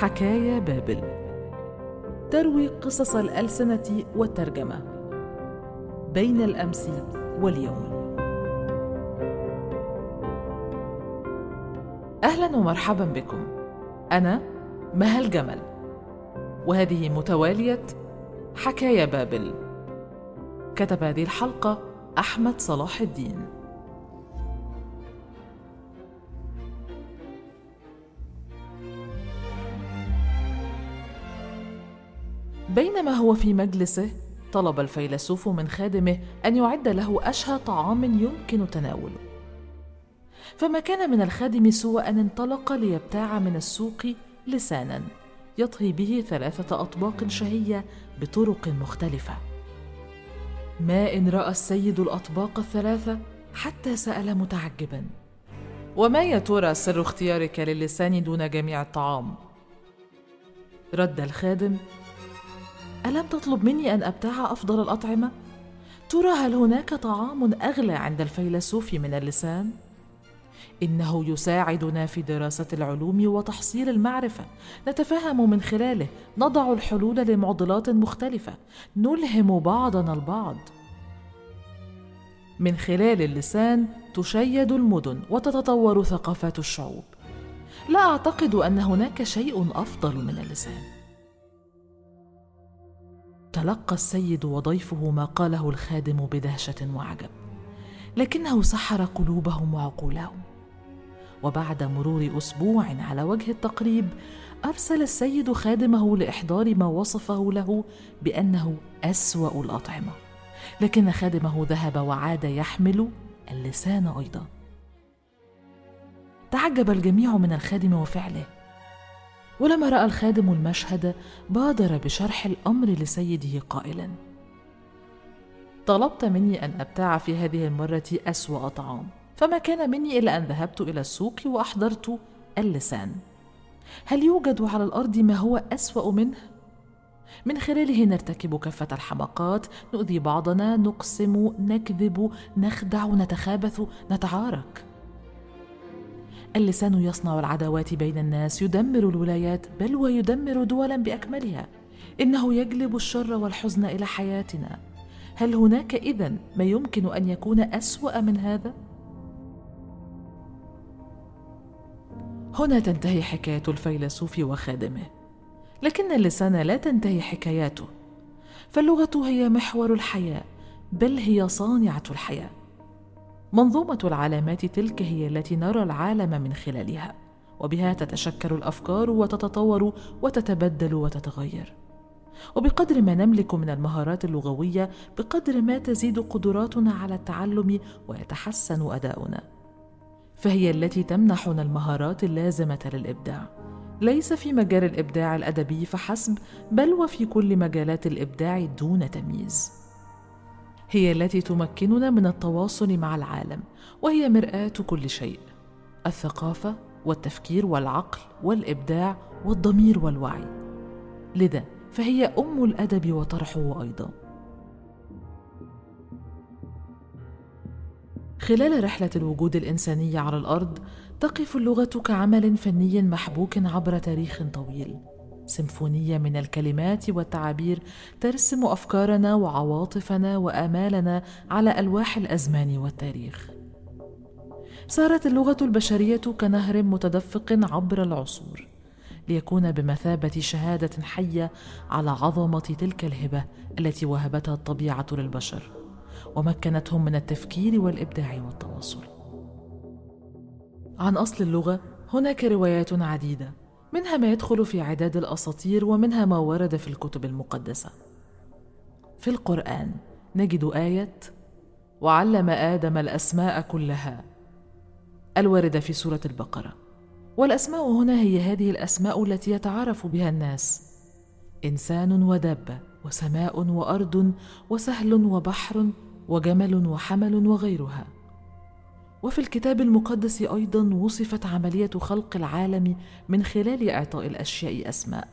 حكايا بابل. تروي قصص الألسنة والترجمة. بين الأمس واليوم. أهلا ومرحبا بكم. أنا مها الجمل وهذه متوالية حكايا بابل. كتب هذه الحلقة أحمد صلاح الدين. بينما هو في مجلسه طلب الفيلسوف من خادمه أن يعد له أشهى طعام يمكن تناوله. فما كان من الخادم سوى أن انطلق ليبتاع من السوق لسانا يطهي به ثلاثة أطباق شهية بطرق مختلفة. ما إن رأى السيد الأطباق الثلاثة حتى سأل متعجبا. وما يا ترى سر اختيارك للسان دون جميع الطعام؟ رد الخادم ألم تطلب مني أن أبتاع أفضل الأطعمة؟ ترى هل هناك طعام أغلى عند الفيلسوف من اللسان؟ إنه يساعدنا في دراسة العلوم وتحصيل المعرفة، نتفهم من خلاله، نضع الحلول لمعضلات مختلفة، نلهم بعضنا البعض. من خلال اللسان تشيد المدن وتتطور ثقافات الشعوب. لا أعتقد أن هناك شيء أفضل من اللسان. تلقى السيد وضيفه ما قاله الخادم بدهشة وعجب لكنه سحر قلوبهم وعقولهم. وبعد مرور أسبوع على وجه التقريب أرسل السيد خادمه لإحضار ما وصفه له بأنه أسوأ الأطعمة. لكن خادمه ذهب وعاد يحمل اللسان أيضا. تعجب الجميع من الخادم وفعله. ولما رأى الخادم المشهد بادر بشرح الأمر لسيده قائلا. طلبت مني أن أبتاع في هذه المرة أسوأ طعام فما كان مني إلا أن ذهبت إلى السوق وأحضرت اللسان. هل يوجد على الأرض ما هو أسوأ منه؟ من خلاله نرتكب كافة الحماقات نؤذي بعضنا نقسم نكذب نخدع نتخابث نتعارك. اللسان يصنع العداوات بين الناس يدمر الولايات بل ويدمر دولا بأكملها. إنه يجلب الشر والحزن إلى حياتنا. هل هناك إذن ما يمكن أن يكون أسوأ من هذا؟ هنا تنتهي حكاية الفيلسوف وخادمه. لكن اللسان لا تنتهي حكاياته. فاللغة هي محور الحياة بل هي صانعة الحياة. منظومة العلامات تلك هي التي نرى العالم من خلالها وبها تتشكل الأفكار وتتطور وتتبدل وتتغير. وبقدر ما نملك من المهارات اللغوية بقدر ما تزيد قدراتنا على التعلم ويتحسن أداؤنا. فهي التي تمنحنا المهارات اللازمة للإبداع. ليس في مجال الإبداع الأدبي فحسب بل وفي كل مجالات الإبداع دون تمييز. هي التي تمكننا من التواصل مع العالم وهي مرآة كل شيء. الثقافة والتفكير والعقل والإبداع والضمير والوعي. لذا فهي أم الأدب وطرحه أيضا. خلال رحلة الوجود الانساني على الأرض تقف اللغة كعمل فني محبوك عبر تاريخ طويل. سيمفونية من الكلمات والتعابير ترسم أفكارنا وعواطفنا وآمالنا على ألواح الأزمان والتاريخ. سارت اللغة البشرية كنهر متدفق عبر العصور ليكون بمثابة شهادة حية على عظمة تلك الهبة التي وهبتها الطبيعة للبشر ومكنتهم من التفكير والإبداع والتواصل. عن أصل اللغة هناك روايات عديدة. منها ما يدخل في عداد الأساطير ومنها ما ورد في الكتب المقدسة. في القرآن نجد آية وعلم آدم الأسماء كلها الواردة في سورة البقرة. والأسماء هنا هي هذه الأسماء التي يتعارف بها الناس إنسان ودابة وسماء وأرض وسهل وبحر وجمل وحمل وغيرها. وفي الكتاب المقدس أيضا وصفت عملية خلق العالم من خلال إعطاء الأشياء أسماء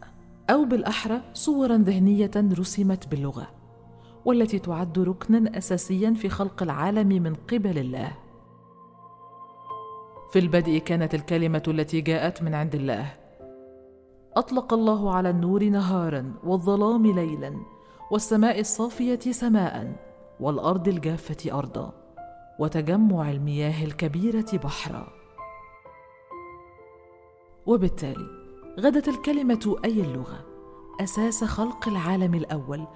أو بالأحرى صورا ذهنية رسمت باللغة والتي تعد ركنا اساسيا في خلق العالم من قبل الله. في البدء كانت الكلمة التي جاءت من عند الله. أطلق الله على النور نهارا والظلام ليلا والسماء الصافية سماء والأرض الجافة ارضا. وتجمع المياه الكبيرة بحرا. وبالتالي غدت الكلمة أي اللغة أساس خلق العالم الأول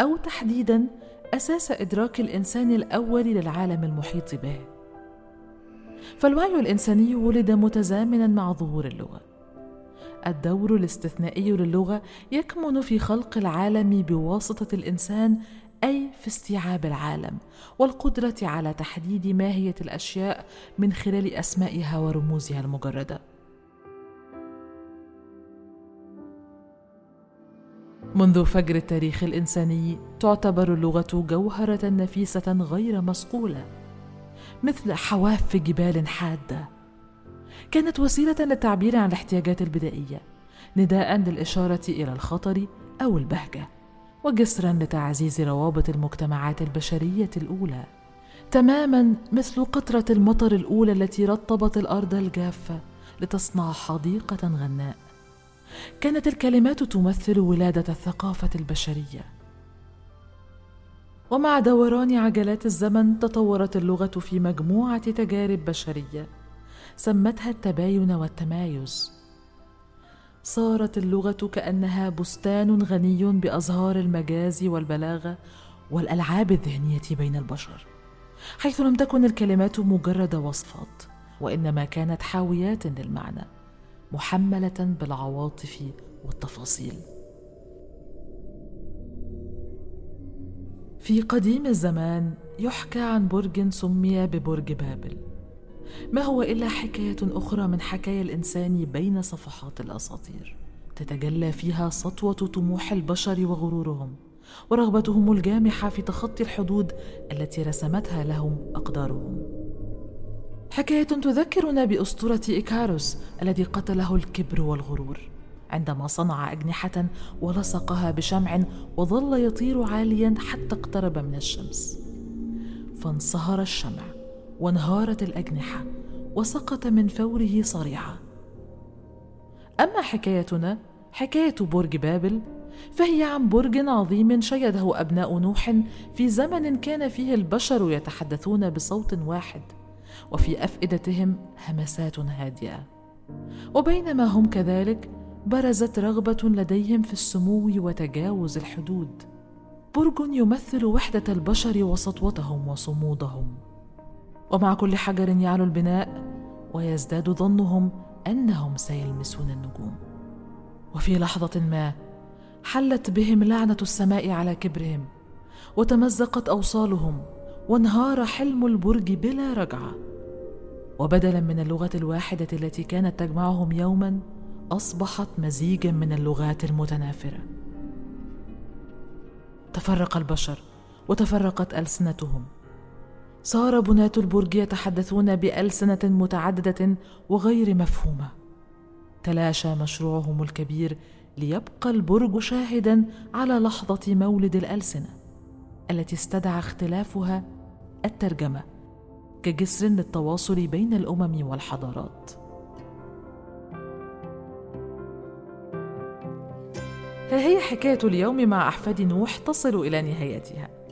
أو تحديدا أساس إدراك الإنسان الأول للعالم المحيط به. فالوعي الإنساني ولد متزامنا مع ظهور اللغة. الدور الاستثنائي للغة يكمن في خلق العالم بواسطة الإنسان أي في استيعاب العالم والقدرة على تحديد ماهية الأشياء من خلال أسمائها ورموزها المجردة. منذ فجر التاريخ الإنساني تعتبر اللغة جوهرة نفيسة غير مصقوله مثل حواف جبال حادة. كانت وسيلة للتعبير عن الاحتياجات البدائية نداء للإشارة إلى الخطر أو البهجة. وجسرا لتعزيز روابط المجتمعات البشرية الأولى. تماما مثل قطرة المطر الأولى التي رطبت الأرض الجافة لتصنع حديقة غناء. كانت الكلمات تمثل ولادة الثقافة البشرية. ومع دوران عجلات الزمن تطورت اللغة في مجموعة تجارب بشرية سمتها التباين والتمايز. صارت اللغة كأنها بستان غني بأزهار المجاز والبلاغة والألعاب الذهنية بين البشر حيث لم تكن الكلمات مجرد وصفات وإنما كانت حاويات للمعنى محملة بالعواطف والتفاصيل. في قديم الزمان يحكى عن برج سمي ببرج بابل. ما هو إلا حكاية أخرى من حكايا الإنسان بين صفحات الأساطير. تتجلى فيها سطوة طموح البشر وغرورهم ورغبتهم الجامحة في تخطي الحدود التي رسمتها لهم أقدارهم. حكاية تذكرنا بأسطورة إيكاروس الذي قتله الكبر والغرور. عندما صنع أجنحة ولصقها بشمع وظل يطير عاليا حتى اقترب من الشمس. فانصهر الشمع. وانهارت الأجنحة وسقط من فوره صريعا أما حكايتنا حكاية برج بابل فهي عن برج عظيم شيده أبناء نوح في زمن كان فيه البشر يتحدثون بصوت واحد وفي أفئدتهم همسات هادئة. وبينما هم كذلك برزت رغبة لديهم في السمو وتجاوز الحدود. برج يمثل وحدة البشر وسطوتهم وصمودهم. ومع كل حجر يعلو البناء ويزداد ظنهم أنهم سيلمسون النجوم. وفي لحظة ما حلت بهم لعنة السماء على كبرهم وتمزقت أوصالهم وانهار حلم البرج بلا رجعة. وبدلا من اللغة الواحدة التي كانت تجمعهم يوما أصبحت مزيجا من اللغات المتنافرة. تفرق البشر وتفرقت ألسنتهم. صار بناة البرج يتحدثون بألسنة متعددة وغير مفهومة. تلاشى مشروعهم الكبير ليبقى البرج شاهدا على لحظة مولد الألسنة التي استدعى اختلافها الترجمة كجسر للتواصل بين الأمم والحضارات. ها هي حكاية اليوم مع أحفاد نوح تصل إلى نهايتها؟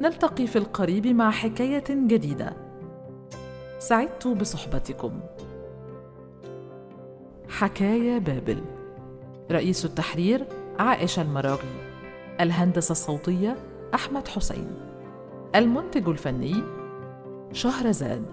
نلتقي في القريب مع حكاية جديدة. سعدت بصحبتكم. حكايا بابل. رئيس التحرير عائشة المراغي. الهندسة الصوتية أحمد حسين. المنتج الفني شهرزاد.